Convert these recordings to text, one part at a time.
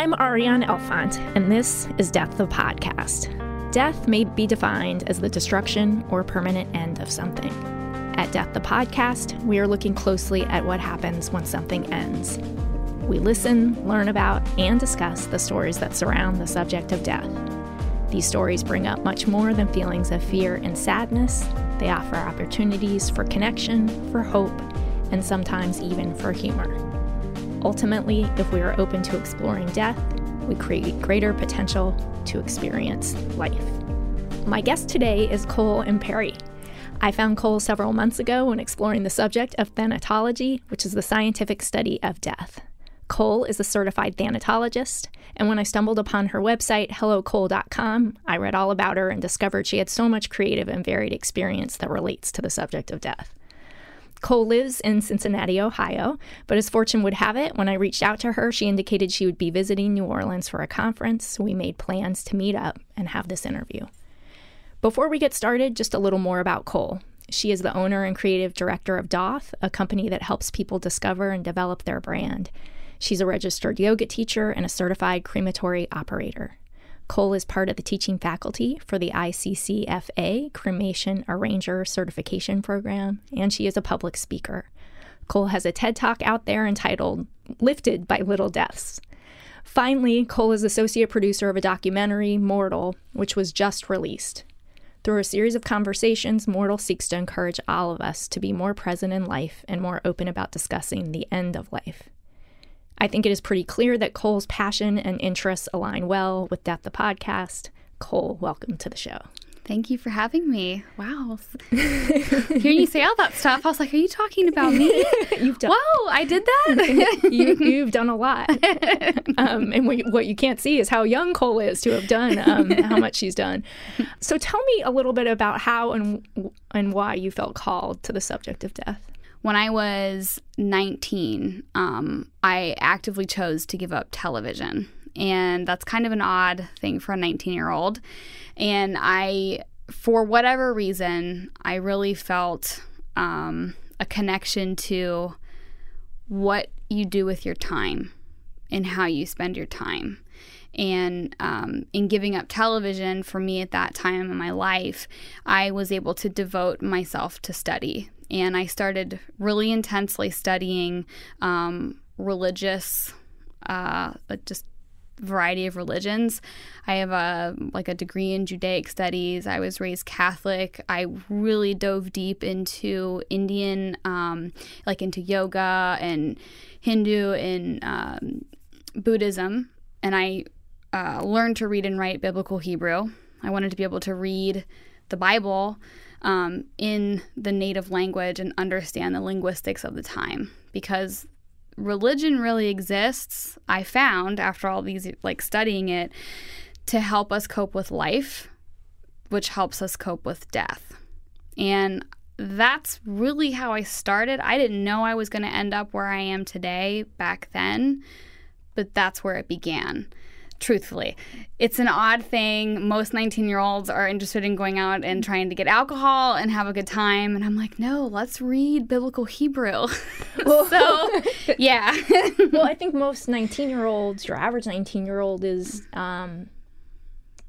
I'm Ariane Elfont, and this is Death the Podcast. Death may be defined as the destruction or permanent end of something. At Death the Podcast, we are looking closely at what happens when something ends. We listen, learn about, and discuss the stories that surround the subject of death. These stories bring up much more than feelings of fear and sadness. They offer opportunities for connection, for hope, and sometimes even for humor. Ultimately, if we are open to exploring death, we create greater potential to experience life. My guest today is Cole Imperi. I found Cole several months ago when exploring the subject of thanatology, which is the scientific study of death. Cole is a certified thanatologist, and when I stumbled upon her website, hellocole.com, I read all about her and discovered she had so much creative and varied experience that relates to the subject of death. Cole lives in Cincinnati, Ohio, but as fortune would have it, when I reached out to her, she indicated she would be visiting New Orleans for a conference. We made plans to meet up and have this interview. Before we get started, just a little more about Cole. She is the owner and creative director of Doth, a company that helps people discover and develop their brand. She's a registered yoga teacher and a certified crematory operator. Cole is part of the teaching faculty for the ICCFA Cremation Arranger Certification Program, and she is a public speaker. Cole has a TED Talk out there entitled Lifted by Little Deaths. Finally, Cole is associate producer of a documentary, Mortal, which was just released. Through a series of conversations, Mortal seeks to encourage all of us to be more present in life and more open about discussing the end of life. I think it is pretty clear that Cole's passion and interests align well with Death the Podcast. Cole, welcome to the show. Thank you for having me. Wow. Hearing you say all that stuff, I was like, are you talking about me? you've done. Whoa, I did that? you, have done a lot. Um, and what you can't see is how young Cole is to have done um, how much she's done. So tell me a little bit about how and, and why you felt called to the subject of death when I was 19, um, I actively chose to give up television. And that's kind of an odd thing for a 19 year old. And I, for whatever reason, I really felt um, a connection to what you do with your time and how you spend your time. And um, in giving up television for me at that time in my life, I was able to devote myself to study, and I started really intensely studying um, religious, uh, just variety of religions. I have a like a degree in Judaic studies. I was raised Catholic. I really dove deep into Indian, um, like into yoga and Hindu and um, Buddhism, and I uh, learned to read and write biblical Hebrew. I wanted to be able to read the Bible um, in the native language and understand the linguistics of the time. Because religion really exists i found after all these like studying it to help us cope with life which helps us cope with death. And that's really how i started. I didn't know i was going to end up where i am today back then but that's where it began truthfully. It's an odd thing. Most 19 year olds are interested in going out and trying to get alcohol and have a good time. And I'm like, no, let's read biblical Hebrew. so, yeah. well, I think most 19 year olds, your average 19 year old is. Um,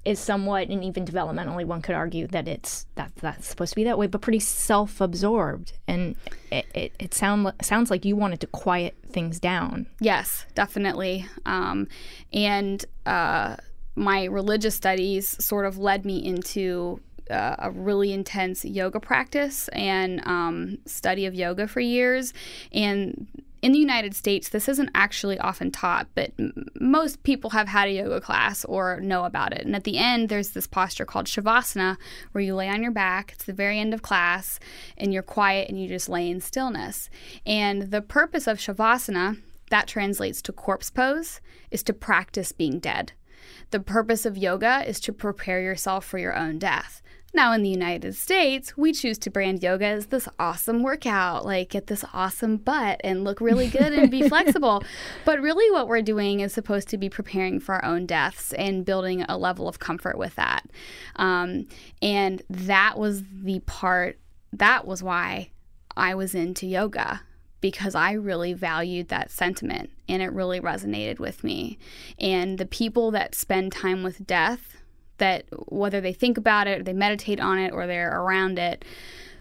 is somewhat and even developmentally one could argue that it's that that's supposed to be that way but pretty self-absorbed. And it, it, it sound, sounds like you wanted to quiet things down. Yes definitely. Um, and uh, my religious studies sort of led me into uh, a really intense yoga practice and um, study of yoga for years. And in the United States, this isn't actually often taught, but m- most people have had a yoga class or know about it. And at the end, there's this posture called Shavasana, where you lay on your back. It's the very end of class, and you're quiet and you just lay in stillness. And the purpose of Shavasana, that translates to corpse pose, is to practice being dead. The purpose of yoga is to prepare yourself for your own death. Now, in the United States, we choose to brand yoga as this awesome workout, like get this awesome butt and look really good and be flexible. But really, what we're doing is supposed to be preparing for our own deaths and building a level of comfort with that. Um, and that was the part, that was why I was into yoga because I really valued that sentiment and it really resonated with me. And the people that spend time with death, that whether they think about it, or they meditate on it, or they're around it,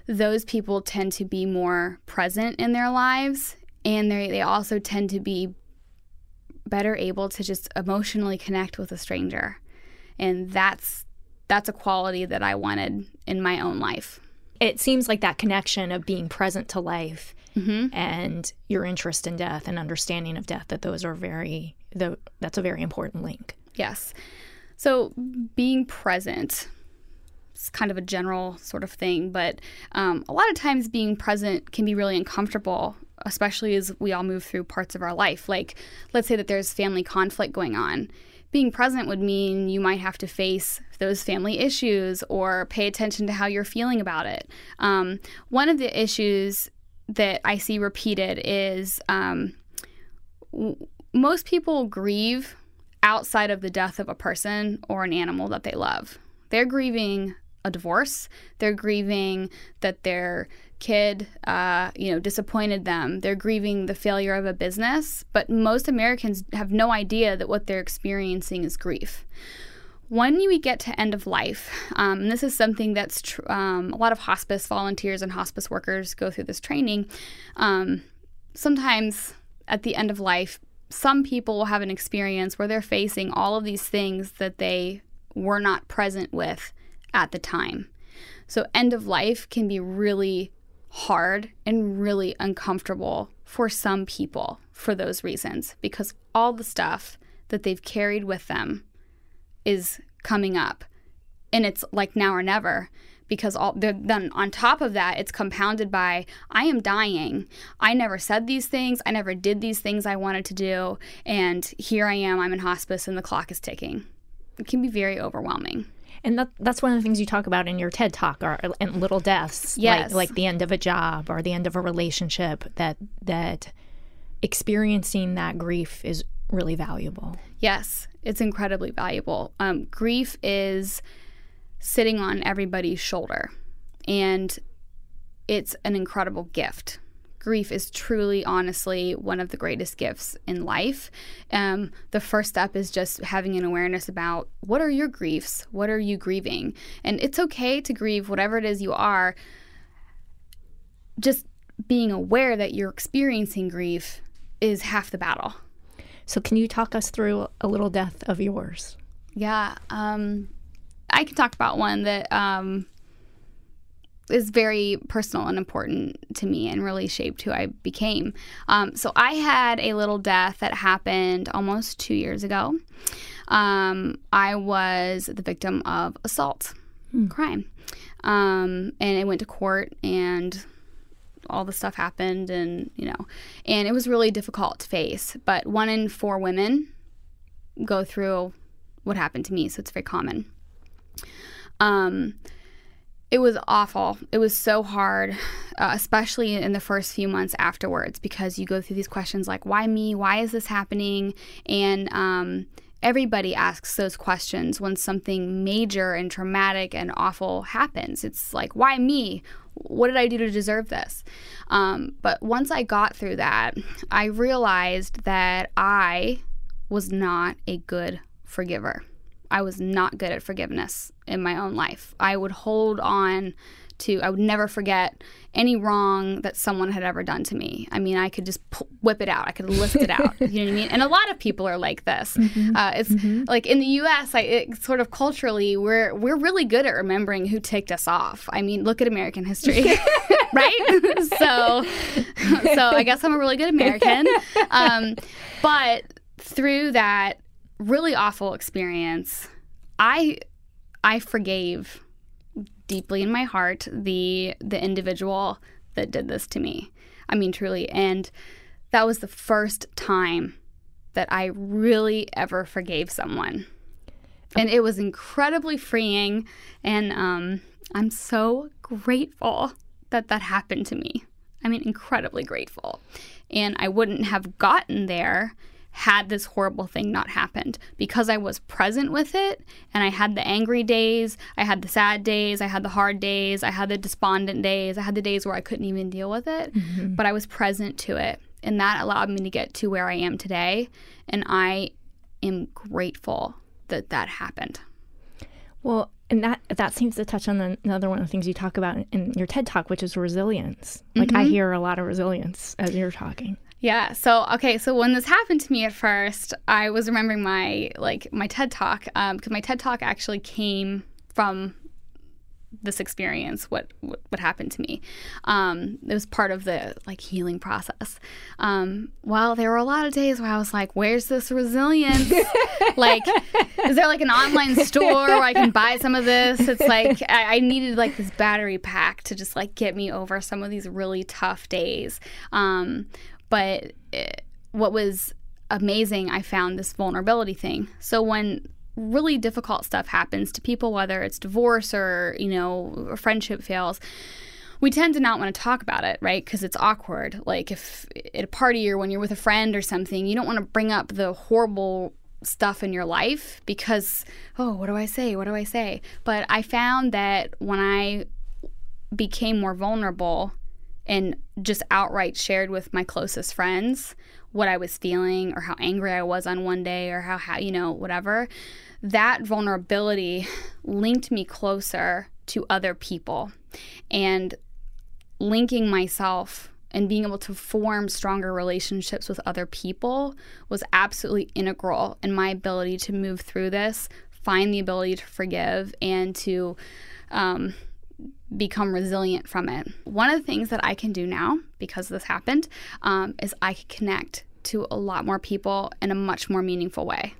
those people tend to be more present in their lives and they they also tend to be better able to just emotionally connect with a stranger. And that's that's a quality that I wanted in my own life. It seems like that connection of being present to life Mm-hmm. and your interest in death and understanding of death that those are very the, that's a very important link. Yes. So being present it's kind of a general sort of thing, but um, a lot of times being present can be really uncomfortable, especially as we all move through parts of our life. Like, let's say that there's family conflict going on. Being present would mean you might have to face those family issues or pay attention to how you're feeling about it. Um, one of the issues that I see repeated is um, w- most people grieve outside of the death of a person or an animal that they love. They're grieving a divorce. They're grieving that their kid, uh, you know, disappointed them. They're grieving the failure of a business. But most Americans have no idea that what they're experiencing is grief. When we get to end of life, um, and this is something that's tr- um, a lot of hospice volunteers and hospice workers go through this training. Um, sometimes at the end of life, some people will have an experience where they're facing all of these things that they were not present with at the time. So, end of life can be really hard and really uncomfortable for some people for those reasons because all the stuff that they've carried with them is coming up. And it's like now or never because all then on top of that it's compounded by I am dying. I never said these things. I never did these things I wanted to do and here I am I'm in hospice and the clock is ticking. It can be very overwhelming. And that, that's one of the things you talk about in your TED talk, or and little deaths, Yes. like, like the end of a job or the end of a relationship. That that experiencing that grief is really valuable. Yes, it's incredibly valuable. Um, grief is sitting on everybody's shoulder, and it's an incredible gift. Grief is truly, honestly, one of the greatest gifts in life. Um, the first step is just having an awareness about what are your griefs? What are you grieving? And it's okay to grieve whatever it is you are. Just being aware that you're experiencing grief is half the battle. So, can you talk us through a little death of yours? Yeah, um, I can talk about one that um, is very personal and important to me and really shaped who I became. Um, so I had a little death that happened almost two years ago. Um, I was the victim of assault, crime, um, and I went to court and all the stuff happened and you know and it was really difficult to face but one in four women go through what happened to me so it's very common um it was awful. It was so hard uh, especially in the first few months afterwards because you go through these questions like why me? Why is this happening? And um everybody asks those questions when something major and traumatic and awful happens. It's like why me? What did I do to deserve this? Um, but once I got through that, I realized that I was not a good forgiver. I was not good at forgiveness in my own life. I would hold on to, I would never forget any wrong that someone had ever done to me. I mean, I could just whip it out, I could lift it out. you know what I mean? And a lot of people are like this. Uh, it's like in the U.S., I, it, sort of culturally, we're we're really good at remembering who ticked us off. I mean, look at American history, right? so, so I guess I'm a really good American. Um, but through that really awful experience, I I forgave deeply in my heart the the individual that did this to me. I mean truly and that was the first time that I really ever forgave someone. And it was incredibly freeing and um, I'm so grateful that that happened to me. I mean incredibly grateful. And I wouldn't have gotten there had this horrible thing not happened because I was present with it and I had the angry days, I had the sad days, I had the hard days, I had the despondent days, I had the days where I couldn't even deal with it, but I was present to it And that allowed me to get to where I am today. And I am grateful that that happened. Well, and that that seems to touch on the, another one of the things you talk about in your TED talk, which is resilience. Like mm-hmm. I hear a lot of resilience as you're talking. Yeah. So okay. So when this happened to me at first, I was remembering my like my TED talk because um, my TED talk actually came from this experience what what, what happened to me um, it was part of the like healing process um, well there were a lot of days where i was like where's this resilience like is there like an online store where i can buy some of this it's like I, I, needed like this battery pack to just like get me over some of these really tough days um, but it, eh, what was amazing i found this vulnerability thing so when really difficult stuff happens to people, whether it's divorce or, you know, a friendship fails, we tend to not want to talk about it, right? Because it's awkward. Like if at a party or when you're with a friend or something, you don't want to bring up the horrible stuff in your life because, oh, what do I say? What do I say? But I found that when I became more vulnerable and just outright shared with my closest friends what I was feeling or how angry I was on one day or how, how you know, whatever, that vulnerability linked me closer to other people. And linking myself and being able to form stronger relationships with other people was absolutely integral in my ability to move through this, find the ability to forgive, and to um, become resilient from it. One of the things that I can do now, because this happened, um, is I can connect to a lot more people in a much more meaningful way.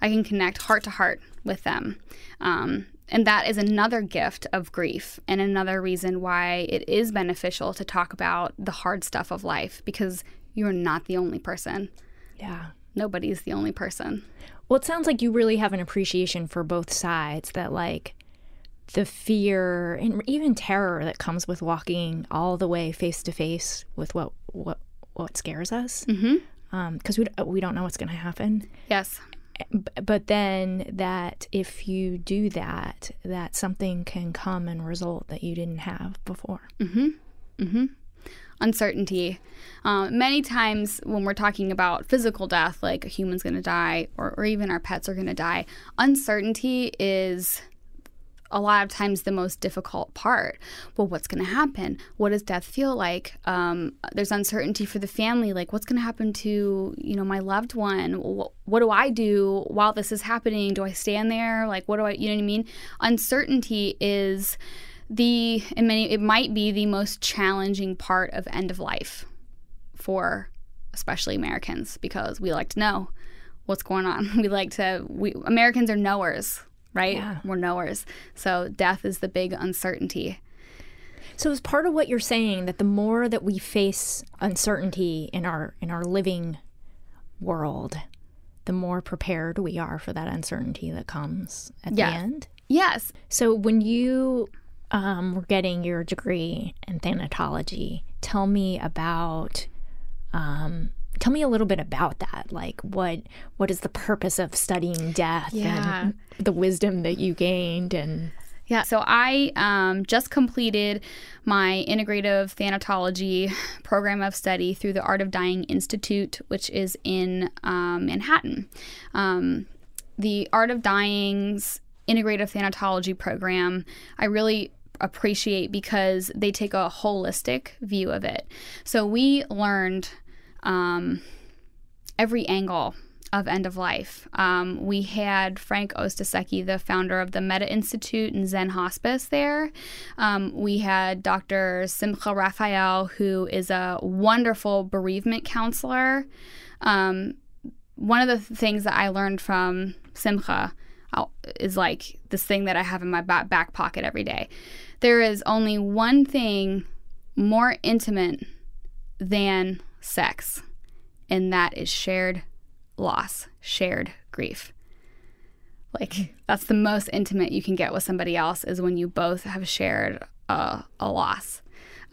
I can connect heart to heart with them. Um, and that is another gift of grief and another reason why it is beneficial to talk about the hard stuff of life because you're not the only person. Yeah. Nobody's the only person. Well, it sounds like you really have an appreciation for both sides that, like, the fear and even terror that comes with walking all the way face to face with what what what scares us because mm-hmm. um, we we don't know what's going to happen. Yes. But then that if you do that, that something can come and result that you didn't have before. Mm-hmm. Mm-hmm. Uncertainty. Um, many times when we're talking about physical death, like a human's going to die, or, or even our pets are going to die, uncertainty is a lot of times the most difficult part. Well, what's going to happen? What does death feel like? Um, there's uncertainty for the family. Like, what's going to happen to you know my loved one? What, what do I do while this is happening? Do I stand there? Like, what do I? You know what I mean? Uncertainty is the in many it might be the most challenging part of end of life for especially Americans because we like to know what's going on. We like to we Americans are knowers right? Yeah. We're knowers. So death is the big uncertainty. So is part of what you're saying that the more that we face uncertainty in our in our living world, the more prepared we are for that uncertainty that comes at yeah. the end? Yes. So when you um, were getting your degree in thanatology, tell me about um, tell me a little bit about that like what what is the purpose of studying death yeah. and the wisdom that you gained and yeah, so I um, just completed my integrative thanatology program of study through the Art of Dying Institute, which is in um, Manhattan. Um, the Art of Dying's integrative thanatology program, I really appreciate because they take a holistic view of it. So we learned um, every angle of end of life. Um, we had Frank Ostaseski, the founder of the Metta Institute and Zen Hospice, there. Um, we had Dr. Simcha Raphael, who is a wonderful bereavement counselor. Um, one of the things that I learned from Simcha is like this thing that I have in my back pocket every day. There is only one thing more intimate than sex, and that is shared loss, shared grief. Like that's the most intimate you can get with somebody else is when you both have shared a, a loss.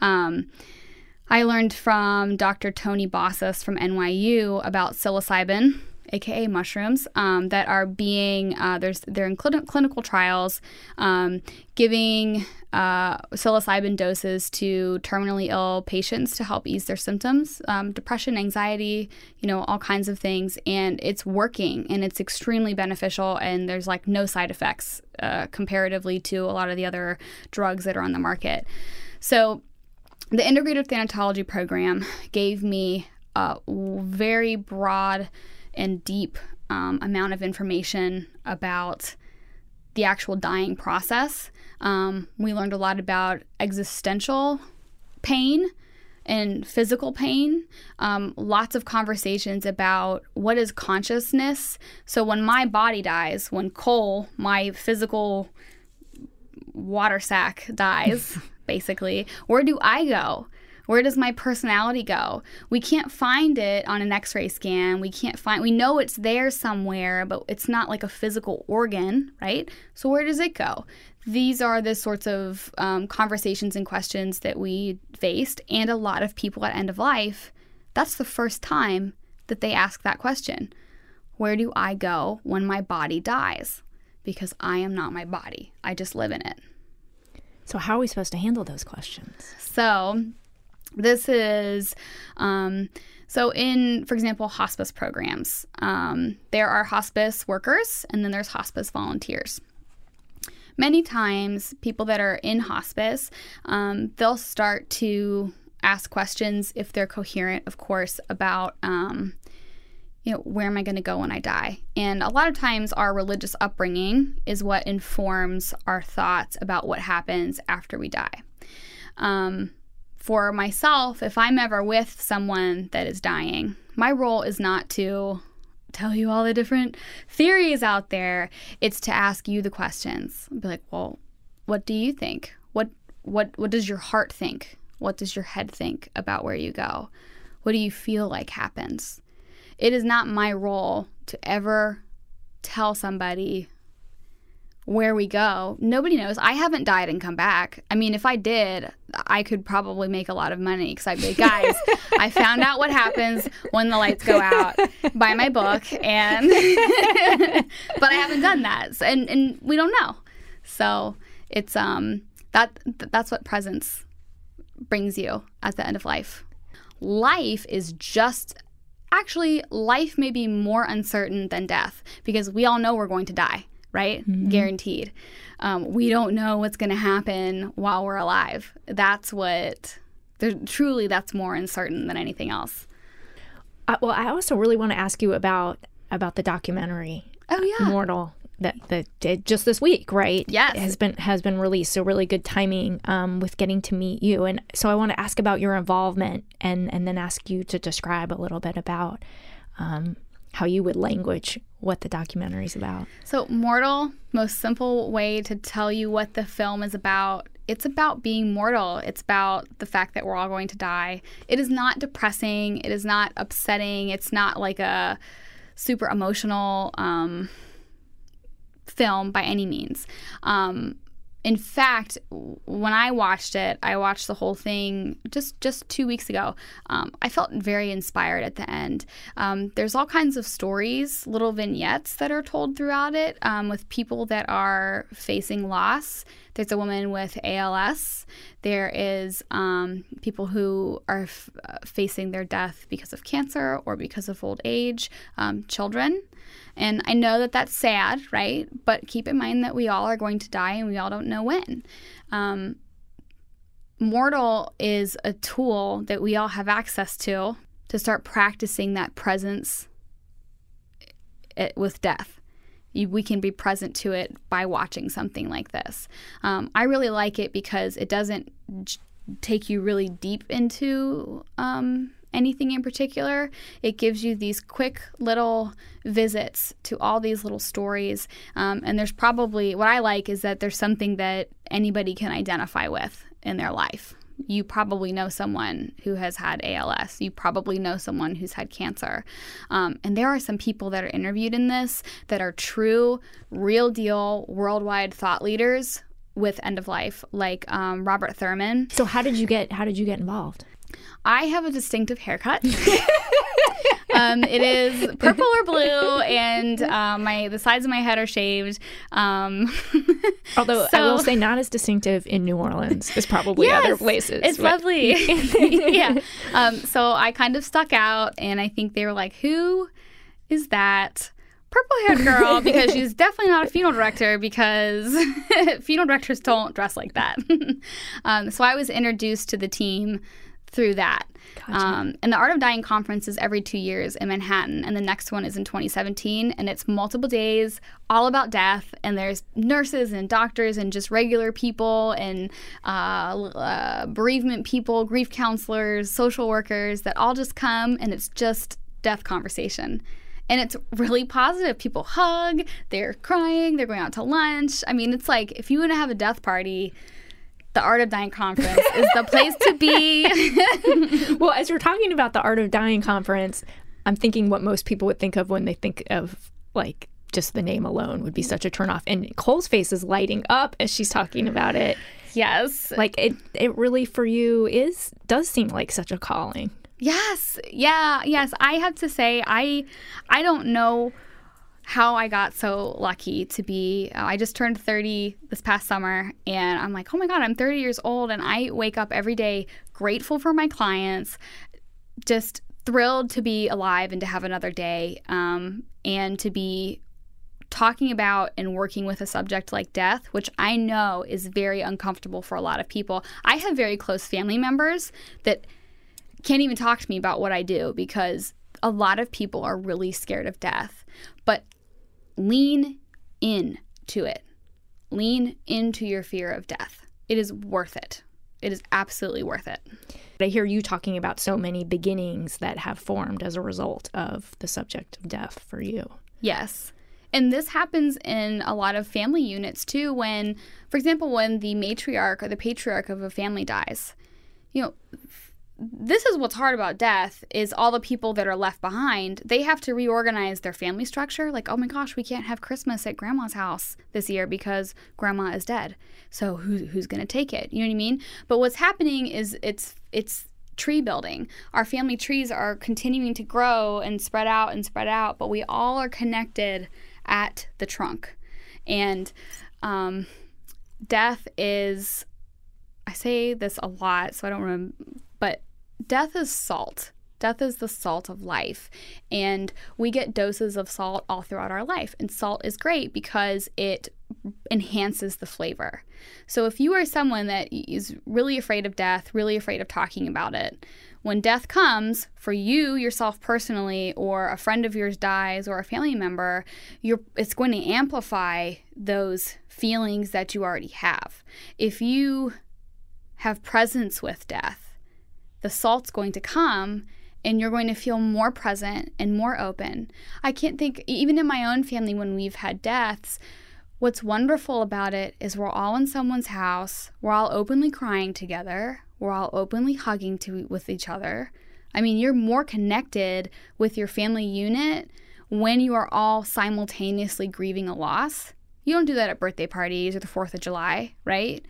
Um, I learned from Dr. Tony Bossis from NYU about psilocybin aka mushrooms, um, that are being uh, there's they're in cl- clinical trials, um, giving uh, psilocybin doses to terminally ill patients to help ease their symptoms, um, depression, anxiety, you know, all kinds of things, and it's working and it's extremely beneficial. And there's like no side effects uh, comparatively to a lot of the other drugs that are on the market. So the integrative thanatology program gave me a very broad and deep um, amount of information about the actual dying process. Um, we learned a lot about existential pain and physical pain. Um, lots of conversations about what is consciousness. So when my body dies, when Cole, my physical water sack, dies, basically, where do I go? Where does my personality go? We can't find it on an x ray scan. We can't find, we know it's there somewhere, but it's not like a physical organ, right? So where does it go? These are the sorts of um, conversations and questions that we faced. And a lot of people at end of life, that's the first time that they ask that question Where do I go when my body dies? Because I am not my body, I just live in it. So, how are we supposed to handle those questions? So, this is um, so in for example hospice programs um, there are hospice workers and then there's hospice volunteers. Many times people that are in hospice um, they'll start to ask questions if they're coherent of course about um, you know where am i going to go when i die? And a lot of times our religious upbringing is what informs our thoughts about what happens after we die. Um, for myself, if I'm ever with someone that is dying, my role is not to tell you all the different theories out there. It's to ask you the questions. Be like, well, what do you think? What what what does your heart think? What does your head think about where you go? What do you feel like happens? It is not my role to ever tell somebody where we go. Nobody knows. I haven't died and come back. I mean, if I did, I could probably make a lot of money because I'd be like, guys, I found out what happens when the lights go out. Buy my book, and but I haven't done that, so, and and we don't know. So it's um that that's what presence brings you at the end of life. Life is just actually life may be more uncertain than death because we all know we're going to die right? Mm-hmm. Guaranteed. Um, we don't know what's going to happen while we're alive. That's what, truly, that's more uncertain than anything else. Uh, well, I also really want to ask you about about the documentary. Oh yeah, Mortal that that did just this week, right? Yes, has been has been released. So really good timing um, with getting to meet you. And so I want to ask about your involvement, and and then ask you to describe a little bit about um, how you would language what the documentary is about. So, Mortal, most simple way to tell you what the film is about. It's about being mortal. It's about the fact that we're all going to die. It is not depressing. It is not upsetting. It's not like a super emotional um, film by any means. Um, in fact, when I watched it, I watched the whole thing just just two weeks ago. Um, I felt very inspired at the end. Um, there's all kinds of stories, little vignettes that are told throughout it um, with people that are facing loss. There's a woman with ALS. There is um, people who are f- uh, facing their death because of cancer or because of old age. Um, children. And I know that that's sad, right? But keep in mind that we all are going to die and we all don't know when. Um, Mortal is a tool that we all have access to to start practicing that presence eh, with death. We can be present to it by watching something like this. Um, I really like it because it doesn't j- take you really deep into um, anything in particular. It gives you these quick little visits to all these little stories. Um, and there's probably what I like is that there's something that anybody can identify with in their life. You probably know someone who has had ALS. You probably know someone who's had cancer. Um, and there are some people that are interviewed in this that are true, real deal, worldwide thought leaders with end of life, like um, Robert Thurman. So how did you get how did you get involved? I have a distinctive haircut. Um, it is purple or blue, and uh, my the sides of my head are shaved. Um, Although so, I will say, not as distinctive in New Orleans as probably yes, other places. It's but. lovely. yeah. Um, so I kind of stuck out, and I think they were like, "Who is that?" purple haired girl because she's definitely not a funeral director because funeral directors don't dress like that. um, so I was introduced to the team through that. Gotcha. Um, and the Art of Dying conference is every two years in Manhattan, and the next one is in 2017, and it's multiple days, all about death. And there's nurses and doctors and just regular people and uh, uh, bereavement people, grief counselors, social workers that all just come, and it's just death conversation. And it's really positive. People hug, they're crying, they're going out to lunch. I mean, it's like if you want to have a death party, the Art of Dying conference is the place to be. well, as you're talking about the Art of Dying conference, I'm thinking what most people would think of when they think of like just the name alone would be such a turnoff. And Cole's face is lighting up as she's talking about it. Yes. Like it it really for you is does seem like such a calling. Yes. Yeah, yes. I have to say I I don't know how I got so lucky to be. Uh, I just turned 30 this past summer, and I'm like, oh my God, I'm 30 years old, and I wake up every day grateful for my clients, just thrilled to be alive and to have another day, um, and to be talking about and working with a subject like death, which I know is very uncomfortable for a lot of people. I have very close family members that can't even talk to me about what I do because a lot of people are really scared of death. But lean in to it. Lean into your fear of death. It is worth it. It is absolutely worth it. I hear you talking about so many beginnings that have formed as a result of the subject of death for you. Yes. And this happens in a lot of family units too when for example when the matriarch or the patriarch of a family dies. You know, this is what's hard about death is all the people that are left behind they have to reorganize their family structure. Like oh my gosh we can't have christmas at grandma's house this year because grandma is dead. So who, who's going to take it? You know what i mean? But what's happening is it's it's tree building. Our family trees are continuing to grow and spread out and spread out but we all are connected at the trunk. And um, death is I say this a lot, so I don't remember, but death is salt. Death is the salt of life. And we get doses of salt all throughout our life. And salt is great because it enhances the flavor. So if you are someone that is really afraid of death, really afraid of talking about it, when death comes for you yourself personally or a friend of yours dies or a family member, it's going to amplify those feelings that you already have. If you have presence with death, the salt's going to come and you're going to feel more present and more open. I can't think, even in my own family, when we've had deaths, what's wonderful about it is we're all in someone's house, we're all openly crying together, we're all openly hugging to, with each other. I mean, you're more connected with your family unit when you are all simultaneously grieving a loss. You don't do that at birthday parties or the 4th of July, right?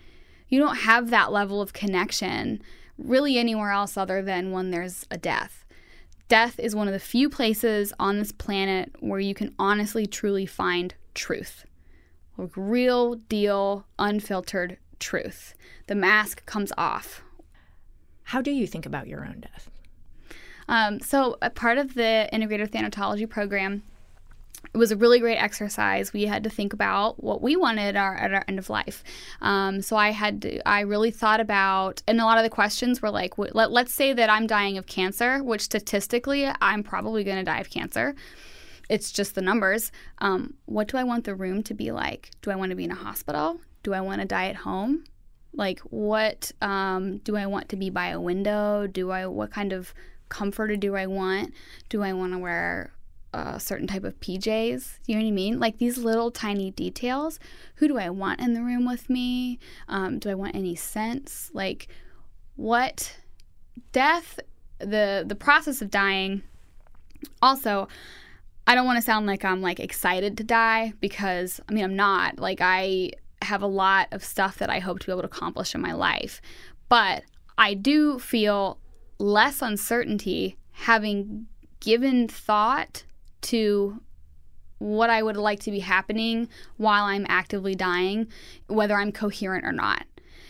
You don't have that level of connection really anywhere else other than when there's a death. Death is one of the few places on this planet where you can honestly, truly find truth. Like real deal, unfiltered truth. The mask comes off. How do you think about your own death? Um, so, a part of the integrative thanatology program it was a really great exercise. We had to think about what we wanted our, at our end of life. Um, so I had to, I really thought about, and a lot of the questions were like, let, let's say that I'm dying of cancer, which statistically I'm probably going to die of cancer. It's just the numbers. Um, what do I want the room to be like? Do I want to be in a hospital? Do I want to die at home? Like, what um, do I want to be by a window? Do I, what kind of comforter do I want? Do I want to wear a certain type of PJs. You know what I mean? Like these little tiny details. Who do I want in the room with me? Um, do I want any scents? Like what death? The the process of dying. Also, I don't want to sound like I'm like excited to die because I mean I'm not. Like I have a lot of stuff that I hope to be able to accomplish in my life, but I do feel less uncertainty having given thought to what I would like to be happening while I'm actively dying, whether I'm coherent or not.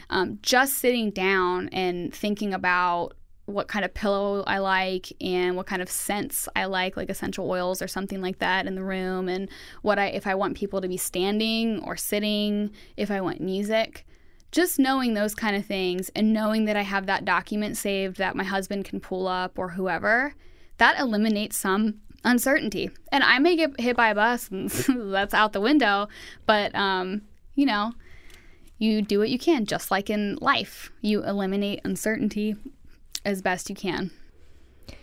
Um, just sitting down and thinking about what kind of pillow I like and what kind of scents I like, like essential oils or something like that in the room, and what I if I want people to be standing or sitting, if I want music. Just knowing those kind of things and knowing that I have that document saved that my husband can pull up or whoever, that eliminates some uncertainty. And I may get hit by a bus and that's out the window, but um, you know, you do what you can, just like in life. You eliminate uncertainty as best you can.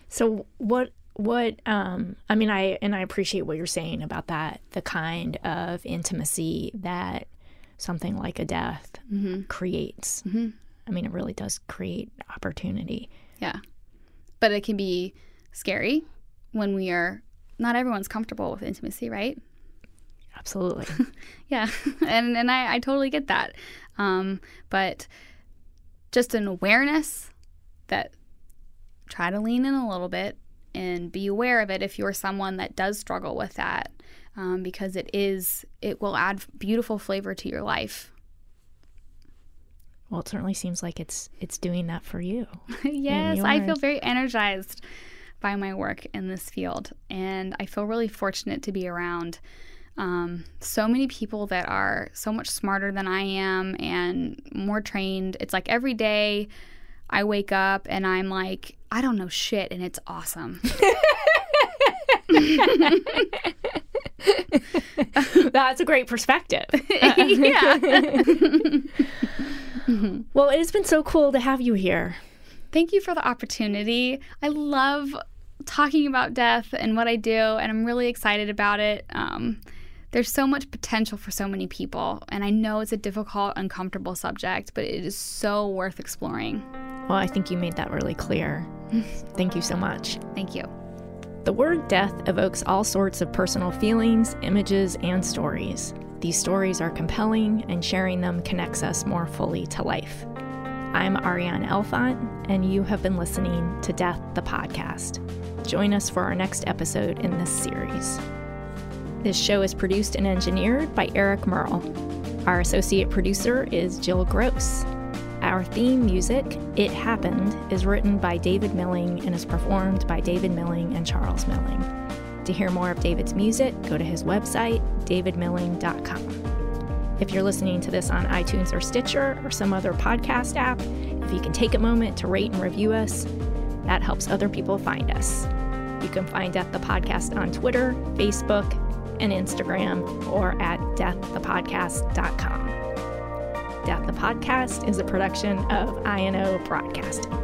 So what what um I mean I and I appreciate what you're saying about that the kind of intimacy that something like a death mm-hmm. creates. Mm-hmm. I mean it really does create opportunity. Yeah. But it can be scary when we are not everyone's comfortable with intimacy, right? Absolutely. yeah. And and I, I totally get that. Um, but just an awareness that try to lean in a little bit and be aware of it if you're someone that does struggle with that um, because it is it will add beautiful flavor to your life well it certainly seems like it's it's doing that for you yes i feel very energized by my work in this field and i feel really fortunate to be around um, so many people that are so much smarter than i am and more trained it's like every day I wake up and I'm like, I don't know shit, and it's awesome. That's a great perspective. yeah. well, it has been so cool to have you here. Thank you for the opportunity. I love talking about death and what I do, and I'm really excited about it. Um, there's so much potential for so many people, and I know it's a difficult, uncomfortable subject, but it is so worth exploring. Well, I think you made that really clear. Thank you so much. Thank you. The word death evokes all sorts of personal feelings, images, and stories. These stories are compelling, and sharing them connects us more fully to life. I'm Ariane Elfont, and you have been listening to Death the Podcast. Join us for our next episode in this series. This show is produced and engineered by Eric Merle. Our associate producer is Jill Gross. Our theme music, It Happened, is written by David Milling and is performed by David Milling and Charles Milling. To hear more of David's music, go to his website, davidmilling.com. If you're listening to this on iTunes or Stitcher or some other podcast app, if you can take a moment to rate and review us, that helps other people find us. You can find Death the Podcast on Twitter, Facebook, and Instagram, or at deaththepodcast.com. Death the Podcast is a production of INO Broadcasting.